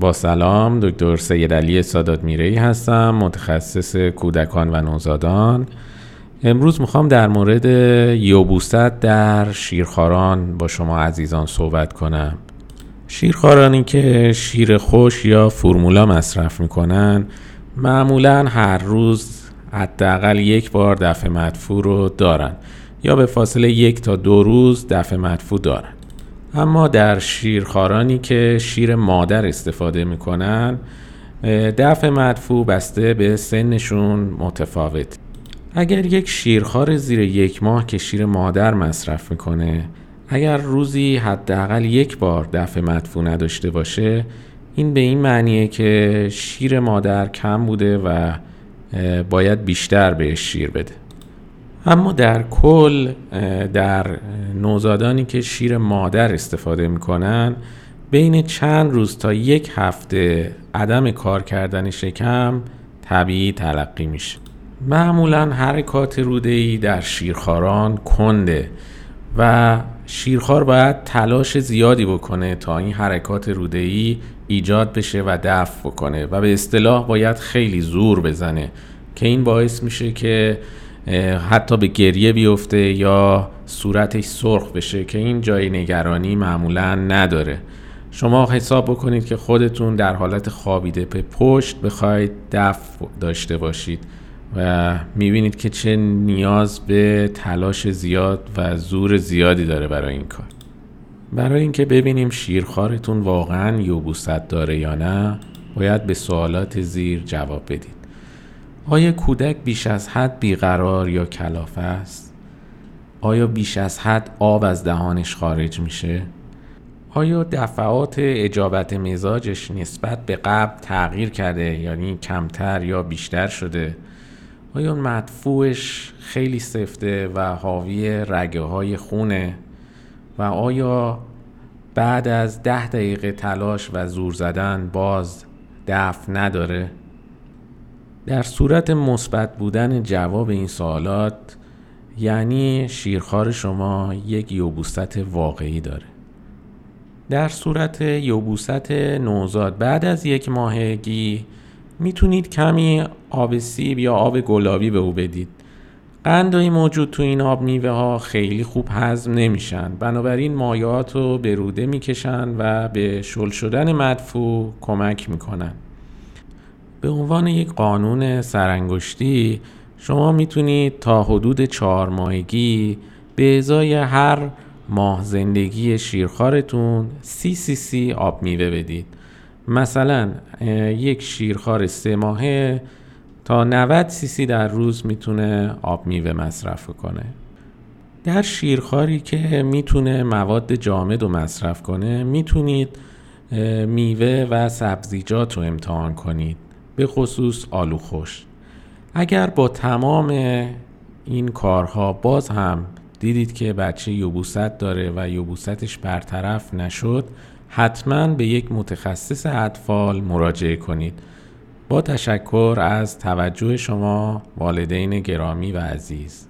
با سلام دکتر سید علی سادات میری هستم متخصص کودکان و نوزادان. امروز می‌خوام در مورد یوبوست در شیرخواران با شما عزیزان صحبت کنم. شیرخوارانی که شیر خوش یا فرمولا مصرف می‌کنن معمولا هر روز حداقل یک بار دفع مدفوع رو دارن یا به فاصله یک تا دو روز دفع مدفوع دارن. اما در شیرخوارانی که شیر مادر استفاده می‌کنن دفع مدفوع بسته به سنشون متفاوت. اگر یک شیرخوار زیر یک ماه که شیر مادر مصرف می‌کنه اگر روزی حداقل یک بار دفع مدفوع نداشته باشه این به این معنیه که شیر مادر کم بوده و باید بیشتر بهش شیر بده. اما در کل در نوزادانی که شیر مادر استفاده می‌کنن بین چند روز تا یک هفته عدم کار کردن شکم طبیعی تلقی میشه. معمولا حرکات رودهی در شیرخواران کنده و شیرخوار باید تلاش زیادی بکنه تا این حرکات رودهی ایجاد بشه و دفع بکنه و به اصطلاح باید خیلی زور بزنه که این باعث میشه که حتی به گریه بیفته یا صورتش سرخ بشه که این جای نگرانی معمولا نداره. شما حساب بکنید که خودتون در حالت خوابیده به پشت بخواید دفع داشته باشید و می‌بینید که چه نیاز به تلاش زیاد و زور زیادی داره برای این کار. برای اینکه ببینیم شیرخوارتون واقعا یوبوست داره یا نه باید به سوالات زیر جواب بدید. آیا کودک بیش از حد بیقرار یا کلافه است؟ آیا بیش از حد آب از دهانش خارج میشه؟ آیا دفعات اجابت مزاجش نسبت به قبل تغییر کرده یعنی کمتر یا بیشتر شده؟ آیا مدفوعش خیلی سفته و حاوی رگه های خونه؟ و آیا بعد از ده دقیقه تلاش و زور زدن باز دفع نداره؟ در صورت مثبت بودن جواب این سوالات یعنی شیرخوار شما یک یوبوست واقعی داره. در صورت یوبوست نوزاد بعد از یک ماهگی می‌تونید کمی آب سیب یا آب گلابی به او بدید. قندایی موجود تو این آب میوه ها خیلی خوب هضم نمیشن. بنابراین مایعات رو به روده می‌کشن و به شل شدن مدفوع کمک می‌کنن. به عنوان یک قانون سرانگشتی شما می‌تونید تا حدود چهار ماهگی به ازای هر ماه زندگی شیرخوارتون سی سی سی آب میوه بدید. مثلا یک شیرخوار سه ماهه تا 90 سی سی در روز می‌تونه آب میوه مصرف کنه. در شیرخواری که می‌تونه مواد جامد رو مصرف کنه می‌تونید میوه و سبزیجات رو امتحان کنید. به خصوص آلو خوش اگر با تمام این کارها باز هم دیدید که بچه یوبوست داره و یوبوستش برطرف نشد حتما به یک متخصص اطفال مراجعه کنید. با تشکر از توجه شما والدین گرامی و عزیز.